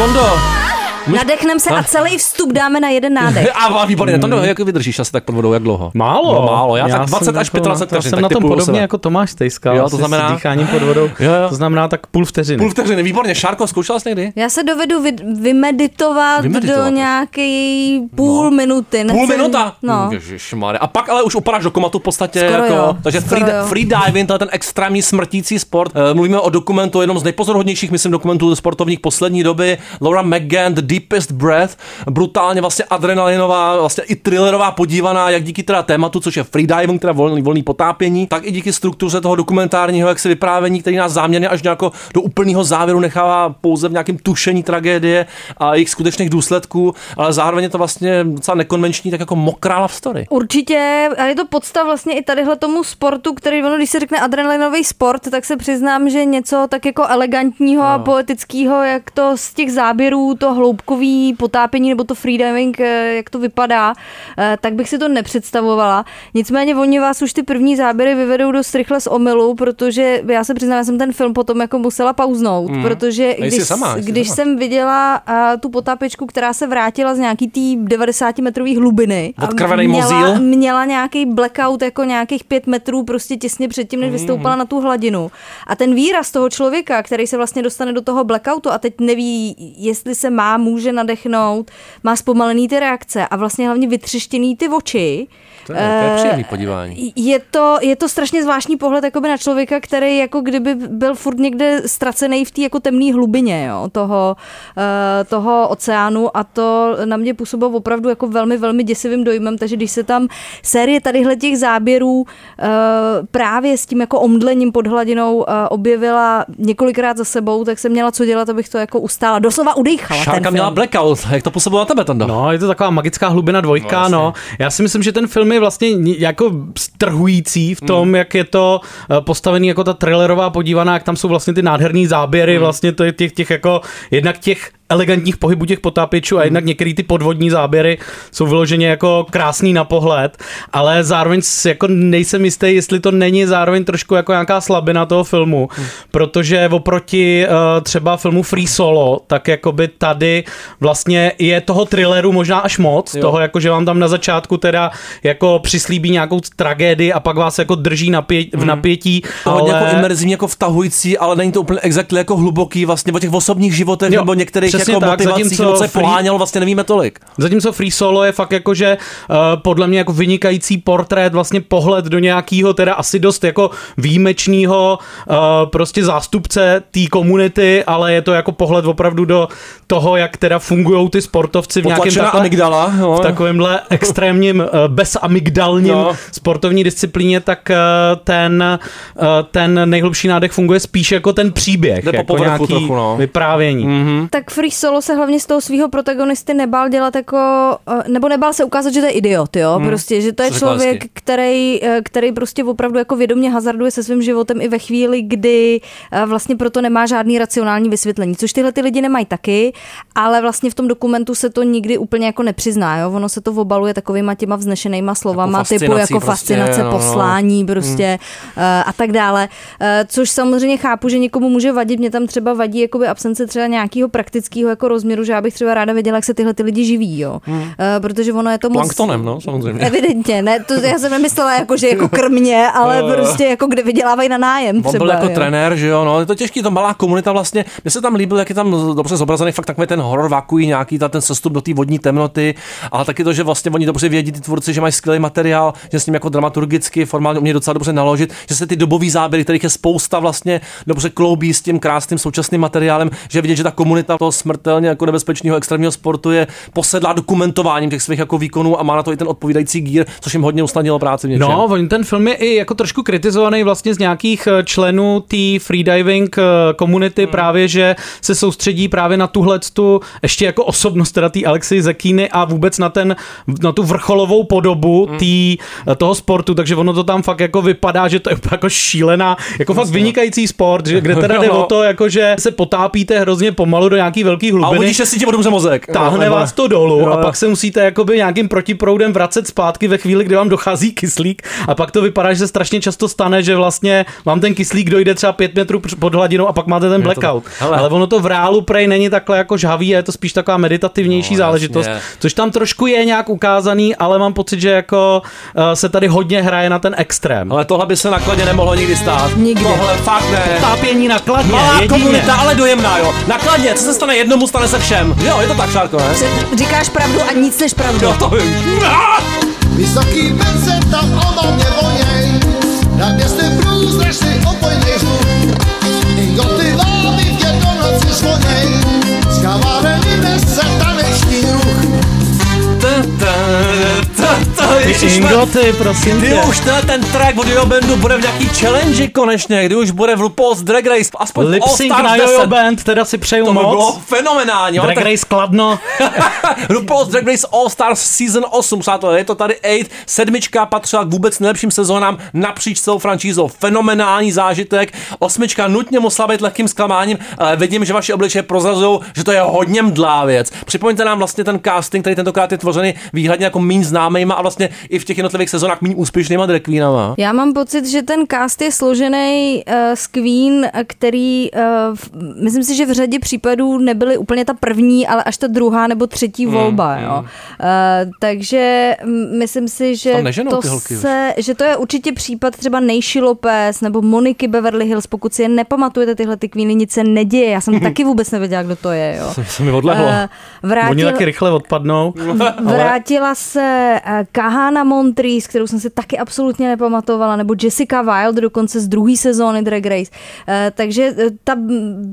I Tondo. Nadechneme se a celý vstup dáme na jeden nádech. A, a výborně, Tondo, jak vydržíš asi tak pod vodou, jak dlouho? Málo. No, málo, já, tak 20 jsem až jako- 25 Já vteřin, jsem tak na tom podobně sebe. jako Tomáš Stejska. Jo, to znamená- S dýcháním pod vodou. Jo, jo. To znamená tak půl vteřiny. Půl vteřiny, výborně. Šárko, zkoušela jsi někdy? Já se dovedu vy, vymeditovat, Vymeditovat. do nějaké půl minuty. Půl Nechci- minuta? No. Ježišmarja. A pak ale už upadáš do komatu v podstatě. Skoro jako, jo, takže free, free diving, to je ten extrémní smrtící sport. Eh, Mluvíme o dokumentu, jednom z nejpozoruhodnějších, myslím, dokumentů sportovních poslední doby. Laura McGann, The Deepest Breath, brutálně vlastně adrenalinová, vlastně i thrillerová podívaná, jak díky teda tématu, což je freediving, teda volný, volný potápění, tak i díky struktuře toho dokumentárního, jak se vyprávění, který nás záměrně až nějako do úplného závěru nechává pouze v nějakém tušení tragédie a jejich skutečných důsledků, ale zároveň je to vlastně docela nekonvenční, tak jako mokrá love story. Určitě, a je to podstav vlastně i tadyhle tomu sportu, který, ono, když se řekne adrenalinový sport, tak se přiznám, že něco tak jako elegantního a poetického, jak to z těch záběrů, to hloubkový potápění nebo to freediving, eh, jak to vypadá, eh, tak bych si to nepředstavovala. Nicméně oni vás už ty první záběry vyvedou dost rychle z omylu, protože já se přiznám, já jsem ten film potom jako musela pauznout, Mm. protože když, sama, když sama. jsem viděla uh, tu potápěčku, která se vrátila z nějaký tý 90 metrový hlubiny. a Odkrvený měla, mozíl? měla nějaký blackout jako nějakých pět metrů prostě těsně předtím, než vystoupala na tu hladinu. A ten výraz toho člověka, který se vlastně dostane do toho blackoutu a teď neví, jestli se má, může nadechnout, má zpomalený ty reakce a vlastně hlavně vytřeštěný ty oči. To je, to je Eh, příjemný podívání. je to, je to strašně zvláštní pohled jakoby na člověka, který jako kdyby byl furt někde ztracený v té jako temné hlubině jo, toho, eh, toho oceánu a to na mě působilo opravdu jako velmi, velmi děsivým dojmem, takže když se tam série tadyhle těch záběrů eh, právě s tím jako omdlením pod hladinou objevila několikrát za sebou, tak jsem měla co dělat, abych to jako ustála. Doslova udejchala ten Šárka film. měla blackout, jak to působilo na tebe, Tondo? No, je to taková magická hlubina dvojka, No, no. Já si myslím, že ten film je vlastně jako strhující v tom, Mm. jak je to eh, postavený jako ta thrillerová podívaná, jak tam jsou vlastně ty nádherný záběry, Mm. vlastně těch, těch jako, jednak těch elegantních pohybů těch potápěčů a jednak některé ty podvodní záběry jsou vyloženě jako krásný na pohled, ale zároveň jako nejsem jistý, jestli to není zároveň trošku jako nějaká slabina toho filmu, Mm. protože oproti uh, třeba filmu Free Solo, tak jakoby tady vlastně je toho thrilleru možná až moc, Jo. toho jako, že vám tam na začátku teda jako přislíbí nějakou tragédii a pak vás jako drží napě- v Mm. napětí, To hodně ale... jako imerzivní, jako vtahující, ale není to úplně exaktně jako hluboký vlastně o těch osobních životech Jo, nebo některých přesně jako tak, motivací, zatímco se free- pohánělo, vlastně nevíme tolik. Zatímco Free Solo je fakt jako, že uh, podle mě jako vynikající portrét, vlastně pohled do nějakého teda asi dost jako výjimečného uh, prostě zástupce té komunity, ale je to jako pohled opravdu do toho, jak teda fungují ty sportovci v nějakém Potlačená amygdala, jo. v takovémhle extrémním uh, bezamygdalním No. sportovní disciplíně, tak uh, ten, uh, ten nejhlubší nádech funguje spíš jako ten příběh, Jde jako nějaký trochu, no. vyprávění. Mm-hmm. Tak Free Solo se hlavně z toho svého protagonisty nebál dělat jako, eh, nebo nebál se ukázat, že to je idiot, jo, Hmm. prostě, že to je člověk, který, eh, který prostě opravdu jako vědomě hazarduje se svým životem i ve chvíli, kdy eh, vlastně proto nemá žádný racionální vysvětlení, což tyhle ty lidi nemají taky, ale vlastně v tom dokumentu se to nikdy úplně jako nepřizná, jo, ono se to obaluje takovýma těma vznešenýma slovama, Jako typu jako prostě, fascinace, no, no. poslání prostě eh, a tak dále, což samozřejmě chápu, že někomu může vadit, mě tam třeba vadí jakoby absence třeba nějakého praktického jako rozměru, že já bych třeba ráda věděla, jak se tyhle ty lidi živí, jo. Hmm. Eh, protože ono je to moc... Planktonem, no, samozřejmě. Evidentně, ne, to já jsem nemyslela jako, že jako krmě, ale jo. prostě jako kde vydělávají na nájem On třeba. byl jako jo. trenér, že jo, no, je to těžký, to malá komunita vlastně, mně se tam líbil, jak je tam dobře zobrazený fakt takový ten horor vakují, nějaký ta, ten sestup do té vodní temnoty, ale taky to, že vlastně oni dobře vědí, ty tvůrci, že mají skvělý materiál, že s ním jako dramaturgicky, formálně umějí docela dobře naložit, že se ty dobový záběry, kterých je spousta vlastně dobře kloubí s tím krásným současným materiálem, že je vidět, že ta komunita toho smrtelně jako nebezpečného extrémního sportu je posedlá dokumentováním těch svých jako výkonů a má na to i ten odpovídající gír, což jim hodně usnadnilo práci v něčem. No, on ten film je i jako trošku kritizovaný vlastně z nějakých eh, členů té freediving eh, komunity Hmm. právě, že se soustředí právě na tuhle tu ještě jako osobnost teda té Alexi Zekíny a vůbec na ten, na tu vrcholovou podobu Hmm. tý, eh, toho sportu, takže ono to tam fakt jako vypadá, že to je jako šílená, jako fakt vynikající sport, že, kde teda jde Jo. o to, jako že se potápíte hrozně pomalu do nějaký velký A hlubiny. uvidíš, že si ti odumře mozek. Táhne vás to dolů Jo, a pak se musíte jakoby nějakým protiproudem vracet zpátky ve chvíli, kdy vám dochází kyslík a pak to vypadá, že se strašně často stane, že vlastně vám ten kyslík dojde třeba 5 metrů pod hladinou a pak máte ten to blackout. Hele. Ale ono to v reálu prej není takhle jako žhavý, a je to spíš taková meditativnější No, záležitost, jasně. což tam trošku je nějak ukázaný, ale mám pocit, že jako uh, se tady hodně hraje na ten extrém. Ale tohle by se nakladně nemohlo nikdy stát. Nikdy. Tohle fakt ne. Tápění nakladně, Malá jedině. komunita, ale dojemná, jo. Nakladně, co se stane jednomu, stane se všem. Jo, je to tak, Šárko, ne? Před- Říkáš pravdu a nic než pravdu. Jo, to vím. Vysoký pence tam odo mě voněj, na městě průzračný opojnej zvuk. Ingoty váby tě do noci zvoněj, z kavareny nese taneční ruch. Ta, ta, ta, ta, Ty ježišmar- ingoty, prosím Kdy tě. už tenhle ten track od Jojo Bandu bude v nějaký challenge konečně, kdy už bude v RuPaul's Drag Race, aspoň Lip sync All na Jojo 10. Band, teda si přeju To by moc. bylo fenomenální. Drag tak- Race Kladno. RuPaul's Drag Race All Stars Season 8, přátelé, je to tady 8, sedmička patřila k vůbec nejlepším sezónám napříč celou franšízou. Fenomenální zážitek, osmička nutně musela být lehkým zklamáním, ale vidím, že vaše obličeje prozrazují, že to je hodně mdlá věc. Připomeňte nám vlastně ten casting, který tentokrát je tvořený výhradně jako méně známejma a vlastně i v těch jednotlivých sezónách méně úspěšnýma drag queenama. Já mám pocit, že ten cast je složený uh, z Queen, který, uh, v, myslím si, že v řadě případů nebyly úplně ta první, ale až ta druhá nebo třetí Hmm, volba. Jo. Uh, takže mm, myslím si, že to, už. se, že to je určitě případ třeba Nejši Lopez nebo Moniky Beverly Hills, pokud si je nepamatujete tyhle ty Queeny, nic se neděje. Já jsem taky vůbec nevěděla, kdo to je. Jo. Se, se mi odlehlo. Eh, Oni vrátil, taky rychle odpadnou. ale Vrátila se Kahana Montrese, kterou jsem si taky absolutně nepamatovala, nebo Jessica Wilde dokonce z druhé sezóny Drag Race. Eh, Takže eh, ta,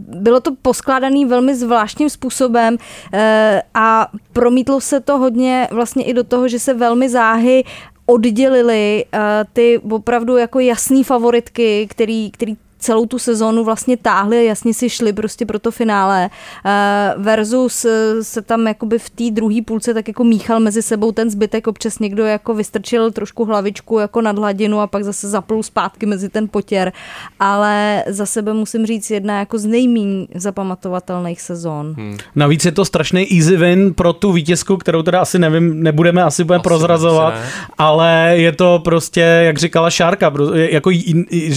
bylo to poskládané velmi zvláštním způsobem eh, a promítlo se to hodně vlastně i do toho, že se velmi záhy oddělili uh, ty opravdu jako jasný favoritky, který, který celou tu sezónu vlastně táhli a jasně si šli prostě pro to finále uh, versus uh, se tam jakoby v té druhé půlce tak jako míchal mezi sebou ten zbytek, občas někdo jako vystrčil trošku hlavičku jako nad hladinu a pak zase zaplul zpátky mezi ten potěr, ale za sebe musím říct jedna jako z nejméně zapamatovatelných sezón. Hmm. Navíc je to strašný easy win pro tu vítězku, kterou teda asi nevím, nebudeme asi bude prozrazovat, asi ne. ale je to prostě, jak říkala Šárka, jako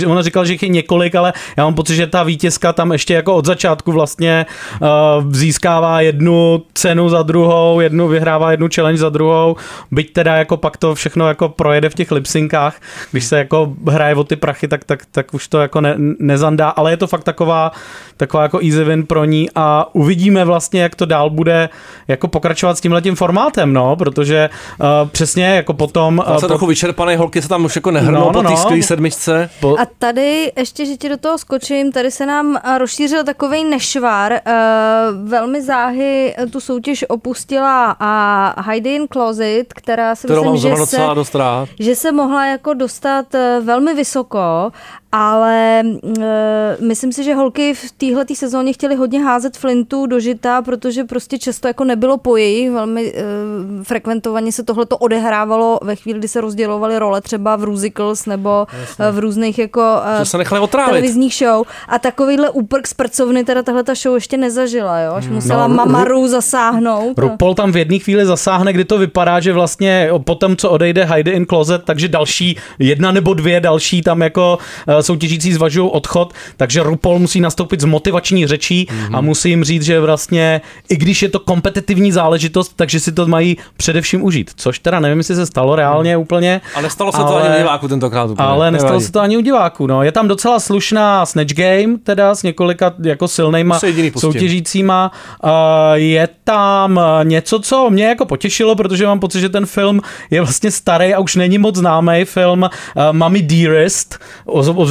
ona říkala, že jich je několik tolik, ale já mám pocit, že ta vítězka tam ještě jako od začátku vlastně uh, získává jednu cenu za druhou, jednu vyhrává jednu challenge za druhou, byť teda jako pak to všechno jako projede v těch lipsinkách, když se jako hraje o ty prachy, tak, tak, tak už to jako ne, nezandá, ale je to fakt taková, taková jako easy win pro ní a uvidíme vlastně, jak to dál bude jako pokračovat s tímhletím formátem, no, protože uh, přesně jako potom... Uh, Vlastně trochu vyčerpané holky se tam už jako nehrnou No, no, po té no. sedmičce. Po... A tady, ještě, že ti do toho skočím, tady se nám a, rozšířil takový nešvar. Uh, velmi záhy eh, tu soutěž opustila a Heidi in Closet, která si Kterou myslím, že se, docela dost rád. že se mohla jako dostat eh, velmi vysoko, ale uh, myslím si, že holky v téhle sezóně chtěly hodně házet flintu do žita, protože prostě často jako nebylo po jejich, velmi uh, frekventovaně se tohle odehrávalo ve chvíli, kdy se rozdělovaly role třeba v musicals nebo Jasně. uh, v různých jako Že se nechali otrávit. televizních show a takovýhle úprk z prcovny teda tahle ta show ještě nezažila, jo? Až musela No, Ru- Mamaru zasáhnout. RuPaul tam v jedné chvíli zasáhne, kdy to vypadá, že vlastně po tom, co odejde Heidi in Closet, takže další jedna nebo dvě další tam jako eh, soutěžící zvažují odchod, takže RuPaul musí nastoupit z motivační řečí mm-hmm. a musí jim říct, že vlastně i když je to kompetitivní záležitost, takže si to mají především užít. Což teda nevím, jestli se stalo reálně úplně. A nestalo se to ani u diváků tentokrát úplně. Ale nestalo Nevadí. se to ani u diváků. No. Je tam docela slušná Snatch Game, teda s několika jako silnejma pustím. soutěžícíma. Uh, je tam uh, něco, co mě jako potěšilo, protože mám pocit, že ten film je vlastně starý a už není moc známý film uh, Mami Dearest,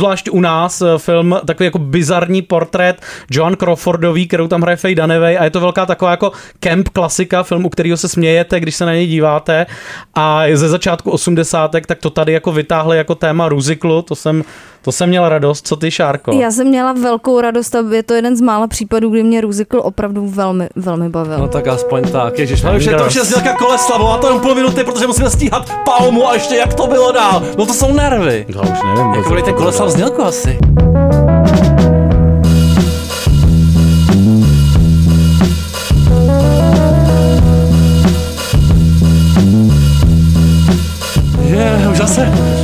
obzvlášť u nás uh, film, takový jako bizarní portrét Joan Crawfordový, kterou tam hraje Faye Dunaway a je to velká taková jako camp klasika, film, u kterého se smějete, když se na něj díváte a ze začátku 80. tak to tady jako vytáhli jako téma Ruziklu, to jsem, to jsem měl radost, co ty Šárko? Já jsem měla velkou radost a je to jeden z mála případů, kdy mě Ruzikl opravdu velmi, velmi bavil. No tak aspoň tak, ježiš, ale už je to už je znělka Koleslavo a to jenom půl minuty, protože musíme stíhat Palmu a ještě jak to bylo dál. No to jsou nervy. Já už nevím. Jak ten Koleslav znělku asi? Je, už zase.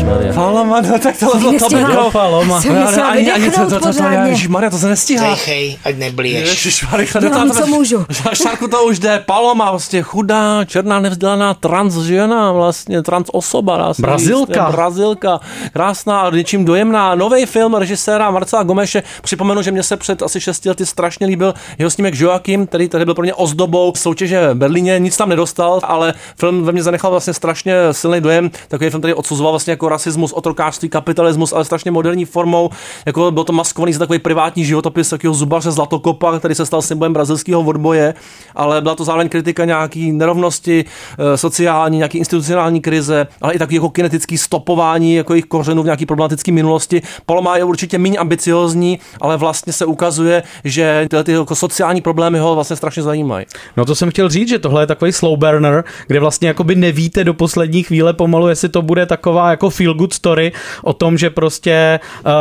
Paloma, no tak tohle bylo to Nestíhám. bylo. Paloma. Jsem musela Ani, ani, to, to, to, to, pořádně. Maria, to se nestíhá. Dejchej, ať neblíješ. Ježišmarja, to- to- to- co můžu. Šárku to už jde, Paloma, vlastně chudá, černá, nevzdělaná trans žena, vlastně trans osoba. dá se Brazilka. Brazilka, krásná a něčím dojemná. Nový film režiséra Marcela Gomeše. Připomenu, že mě se před asi 6 lety strašně líbil jeho snímek Joachim, který tady byl pro mě ozdobou soutěže v Berlíně, nic tam nedostal, ale film ve mně zanechal vlastně strašně silný dojem. Takový film, který odsuzoval vlastně jako rasismus, otrokářství, kapitalismus, ale strašně moderní formou. Jako byl to maskovaný za takový privátní životopis takového zubaře Zlatokopa, který se stal symbolem brazilského odboje, ale byla to zároveň kritika nějaký nerovnosti, eh, sociální, nějaký institucionální krize, ale i takový jako kinetický stopování jako jejich kořenů v nějaký problematické minulosti. Paloma je určitě méně ambiciozní, ale vlastně se ukazuje, že tyhle ty jako sociální problémy ho vlastně strašně zajímají. No to jsem chtěl říct, že tohle je takový slow burner, kde vlastně jakoby nevíte do poslední chvíle pomalu, jestli to bude taková jako feel good story o tom, že prostě uh,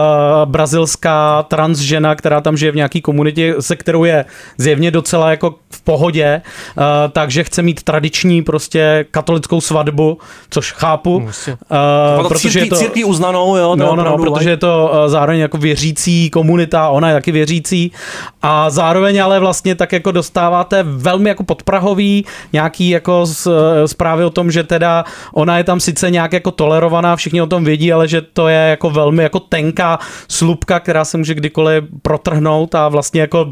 brazilská trans žena, která tam žije v nějaký komunitě, se kterou je zjevně docela jako v pohodě, uh, takže chce mít tradiční prostě katolickou svatbu, což chápu, uh, Uh, protože je to... církví uznanou, jo, to je No, no, no, opravdu protože je to uh, zároveň jako věřící komunita, ona je taky věřící. A zároveň ale vlastně tak jako dostáváte velmi jako podprahový nějaký jako z, zprávy o tom, že teda ona je tam sice nějak jako tolerovaná, všichni o tom vědí, ale že to je jako velmi jako tenká slupka, která se může kdykoliv protrhnout a vlastně jako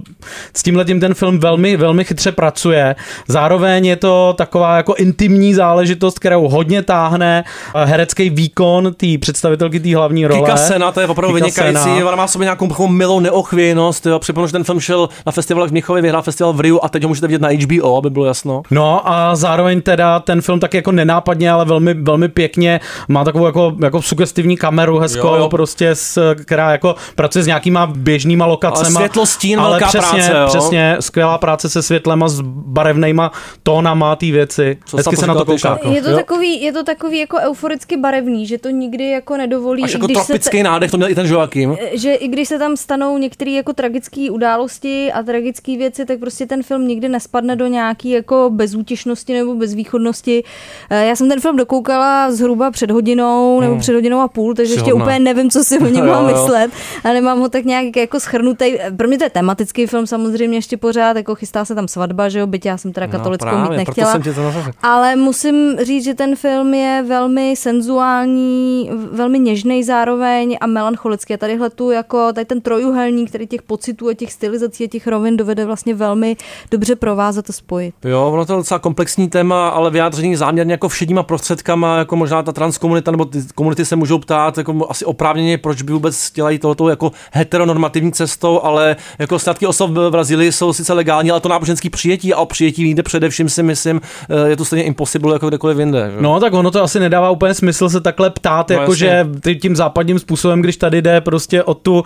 s tímhle tím ten film velmi, velmi chytře pracuje. Zároveň je to taková jako intimní záležitost, kterou hodně táhne eh, herecký výkon té představitelky té hlavní role. Kika Sena, to je opravdu Kika vynikající, Sena. ona má sobě nějakou takovou milou neochvějnost, připomenu, že ten film šel na festivalech v Mnichově, vyhrál festival v Riu a teď ho můžete vidět na HBO, aby bylo jasno. No a zároveň teda ten film tak jako nenápadně, ale velmi, velmi pěkně má takovou jako, jako sugestivní kameru hezkou, Jo, prostě, s, která jako pracuje s nějakýma běžnýma lokacemi. Ale světlo, stín, ale velká přesně, práce, jo. Přesně, skvělá práce se světlem a s barevnejma tónama té věci. Co Hezky se na to kouká. Je to, Jo. takový, je to takový jako euforicky barevný, že to nikdy jako nedovolí. Až i jako když se tropický te- nádech, to měl i ten Joachim. že i když se tam stanou některé jako tragické události a tragické věci, tak prostě ten film nikdy nespadne do nějaký jako bezútěšnosti nebo bezvýchodnosti. Eh, Já jsem ten film dokoukala zhruba před hodinou nebo Hmm. před hodinou hodinou a půl, takže ještě úplně nevím, co si o něm mám myslet a nemám ho tak nějak jako schrnutý. Pro mě to je tematický film samozřejmě ještě pořád, jako chystá se tam svatba, že jo, byť já jsem teda katolickou No, právě, mít proto nechtěla. jsem tě. Ale musím říct, že ten film je velmi senzuální, velmi něžný zároveň a melancholický. A tadyhle tu jako tady ten trojuhelník, který těch pocitů a těch stylizací a těch rovin dovede vlastně velmi dobře provázat a spojit. Jo, ono to je docela komplexní téma, ale vyjádření záměrně jako všedníma prostředkama, jako možná ta transkomunita nebo ty komunity se můžou ptát, jako asi oprávněně, proč by vůbec dělají tohoto jako heteronormativní cestou, ale jako sňatky osob v Brazílii jsou sice legální, ale to náboženský přijetí a o přijetí jde především si myslím, eh, je to stejně impossible jako kdekoliv jinde. že? No, tak ono to asi nedává úplně smysl se takhle ptát, No, jakože tím západním způsobem, když tady jde prostě o tu uh,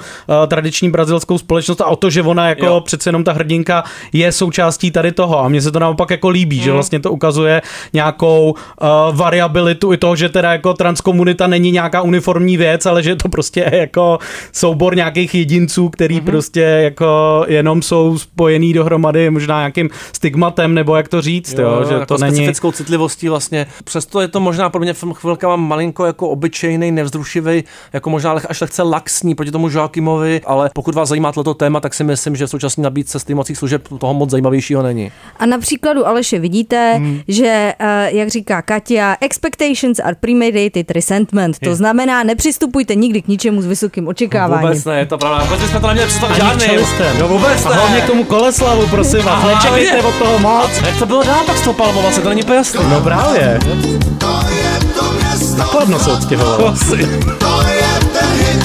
tradiční brazilskou společnost a o to, že ona jako Jo. přece jenom ta hrdinka je součástí tady toho a mně se to naopak jako líbí, mm. že vlastně to ukazuje nějakou uh, variabilitu i toho, že teda jako transkomunita není nějaká uniformní věc, ale že je to prostě jako soubor nějakých jedinců, který mm-hmm. prostě jako jenom jsou spojený dohromady možná nějakým stigmatem, nebo jak to říct, jo, jo že jako to není... specifickou citlivostí vlastně. Přesto je to možná pro mě film chvilkama malinko jako obyčejný, nevzrušivý, jako možná až lehce laxní proti tomu Joakimovi, ale pokud vás zajímá toto téma, tak si myslím, že v současné nabídce streamovacích služeb toho moc zajímavějšího není. A na příkladu Aleše vidíte, hmm. že, eh, jak říká Katia, expectations are premeditated resentment. To Je. znamená, nepřistupujte nikdy k ničemu s vysokým očekáváním. Vůbec ne, je to pravda. Vůbec jsme to neměli představit žádný. Jo, vůbec A ne. hlavně k tomu Koleslavu, prosím vás, nečekejte od toho moc. Jak to bylo dál pak s tou palmou, vlastně to není úplně jasné. No právě. Nakladno se odstěhovalo. To je ten hit,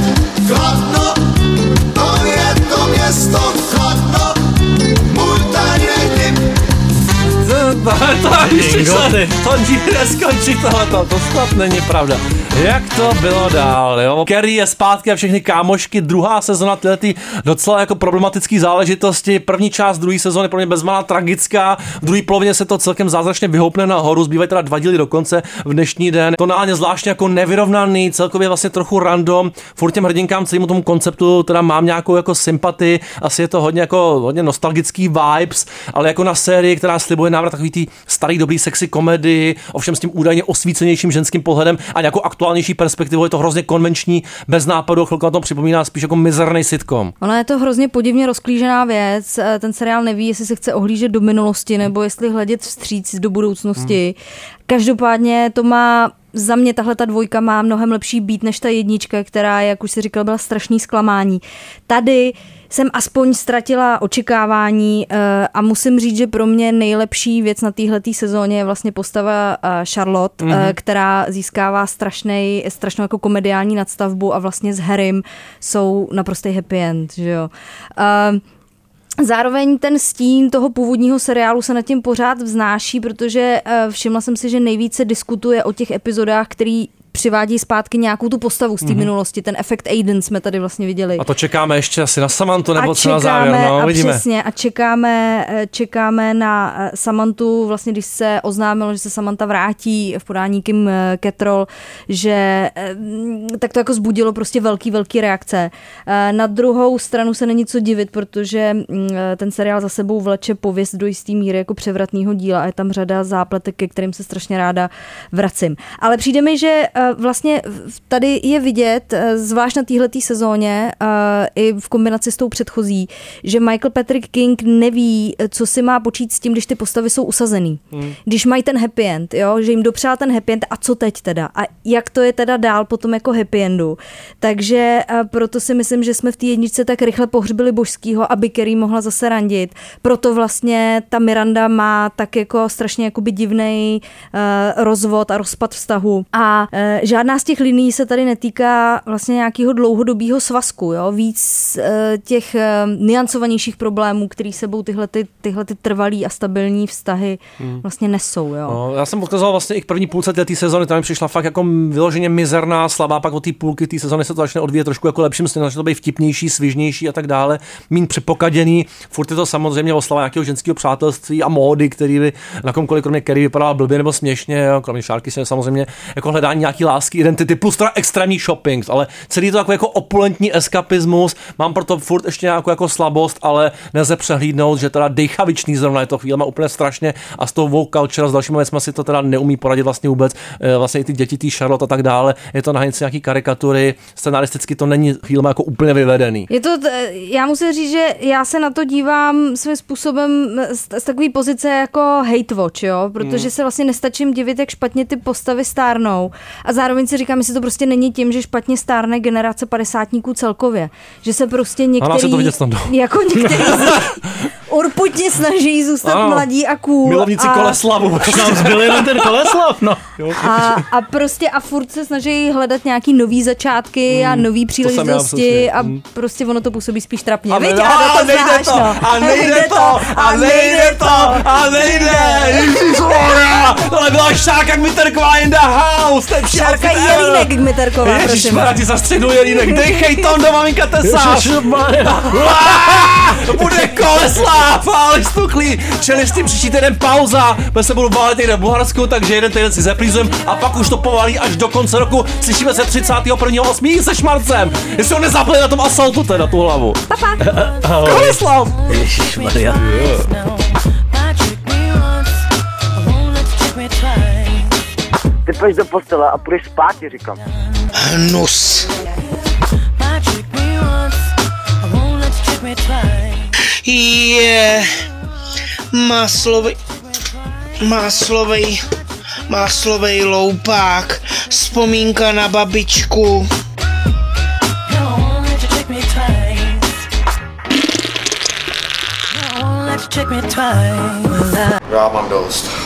To, to, to, to nikdy neskončí tohleto, to snad není pravda. Jak to bylo dál, jo? Kerry je zpátky a všechny kámošky, druhá sezona tyhle ty docela jako problematické záležitosti. První část druhé sezony pro mě bezmála tragická, v druhé polovině se to celkem zázračně vyhoupne nahoru, zbývají teda dva díly do konce v dnešní den. Tonálně zvláštně jako nevyrovnaný, celkově vlastně trochu random. Furt těm hrdinkám celému tomu konceptu teda mám nějakou jako sympatii, asi je to hodně jako hodně nostalgický vibes, ale jako na sérii, která slibuje návrat takový ty starý dobrý sexy komedii, ovšem s tím údajně osvícenějším ženským pohledem a nějakou aktuálnější perspektivou, je to hrozně konvenční, bez nápadu, chvilku na to připomíná spíš jako mizerný sitcom. Ona je to hrozně podivně rozklížená věc. Eh, Ten seriál neví, jestli se chce ohlížet do minulosti nebo jestli hledět vstříc do budoucnosti. Každopádně to má za mě tahle ta dvojka má mnohem lepší být než ta jednička, která, jak už si říkal, byla strašný zklamání. Tady jsem aspoň ztratila očekávání eh, a musím říct, že pro mě nejlepší věc na téhletý sezóně je vlastně postava eh, Charlotte, Mhm. mm-hmm. která získává strašnej, strašnou jako komediální nadstavbu a vlastně s Harrym jsou naprostý happy end, že jo. Zároveň ten stín toho původního seriálu se nad tím pořád vznáší, protože všimla jsem si, že nejvíce diskutuje o těch epizodách, který přivádí zpátky nějakou tu postavu z té Mhm. mm-hmm. minulosti. Ten efekt Aiden jsme tady vlastně viděli. A to čekáme ještě asi na Samantu nebo a co na závěr, no, a uvidíme. přesně, a čekáme, eh, čekáme na eh, Samantu, vlastně když se oznámilo, že se Samantha vrátí v podání Kim že eh, mm, tak to jako zbudilo prostě velký, velký reakce. Na druhou stranu se není co divit, protože mm, ten seriál za sebou vleče pověst do jistý míry jako převratného díla a je tam řada zápletek, ke kterým se strašně ráda vracím. Ale přijde mi, že vlastně v- tady je vidět, eh, zvlášť na téhleté sezóně eh, i v kombinaci s tou předchozí, že Michael Patrick King neví, eh, co si má počít s tím, když ty postavy jsou usazený. Hmm. Když mají ten happy end, jo, že jim dopřál ten happy end a co teď teda? A jak to je teda dál potom jako happy endu? Takže eh, proto si myslím, že jsme v té jedničce tak rychle pohřbili božskýho, aby Kerry mohla zase randit. Proto vlastně ta Miranda má tak jako strašně jakoby divnej uh, rozvod a rozpad vztahu. A uh, žádná z těch linií se tady netýká vlastně nějakého dlouhodobého svazku, jo? víc uh, těch uh, niancovanějších problémů, který sebou tyhle, ty, tyhle ty trvalý a stabilní vztahy Hmm. vlastně nesou. Jo? No, já jsem odkazoval vlastně i k první půlce té sezony, tam mi přišla fakt jako vyloženě mizerná, slabá, pak od té půlky té sezony se to začne odvíjet trošku jako lepším směrem, začne to být vtipnější, svižnější a tak dále, mín přepokaděný, furt je to samozřejmě oslava nějakého ženského přátelství a módy, který by na komkoliv kromě Kerry vypadala blbě nebo směšně, jo, kromě šárky se samozřejmě jako hledání nějaký lásky, identity, plus teda extrémní shopping, ale celý to jako, jako opulentní eskapismus, mám proto furt ještě nějakou jako slabost, ale nelze přehlídnout, že teda dejchavičný zrovna je to chvíle úplně strašně a s tou woke culture a s dalšími věcmi si to teda neumí poradit vlastně vůbec, Eh, vlastně i ty děti, tý Charlotte a tak dále, je to na hranici nějaký karikatury, scenaristicky to není chvíle jako úplně vyvedený. Je to, já musím říct, že já se na to dívám svým způsobem z, z takové pozice jako hate watch, jo, protože Hmm. se vlastně nestačím divit, jak špatně ty postavy stárnou. A zároveň si říkám, jestli to prostě není tím, že špatně stárne generace padesátníků celkově, že se prostě Ano, chci to některý, vidět snadno. jako některý urputně snaží zůstat Ano. mladí a cool. Milovníci a, Koleslavu. Už nám zbyl jenom ten Koleslav, no. a, a prostě a furt se snaží hledat nějaký nový začátky a nový příležitosti a Hmm. prostě ono to působí spíš trapně. A, ne, A a, to nejde znáš, to, no. a nejde to, a nejde to, a nejde, ježišmarja, tohle byla Šárka Kmiterková in the house, to je Šárka Jelínek Kmiterková, prosím. Ježišmarja, ti zastředu Jelínek, dejchej to do maminka. Ježišmarja. Bude koleslav, stuklý. Čili s tím příští týden pauza, my se budu válet někde v Bulharsku, takže jeden týden si zeplízujem a pak už to povalí až do konce roku. Slyšíme se 31.8. se Šmarcem. Jestli ho nezapli na tom asaltu teda tu hlavu. Papa. Koleslav. Ježišmarja. Ty půjdeš do postele a půjdeš spát, ti říkám. Hnus. Je maslový, maslový, maslový loupák, vzpomínka na babičku. Já mám dost.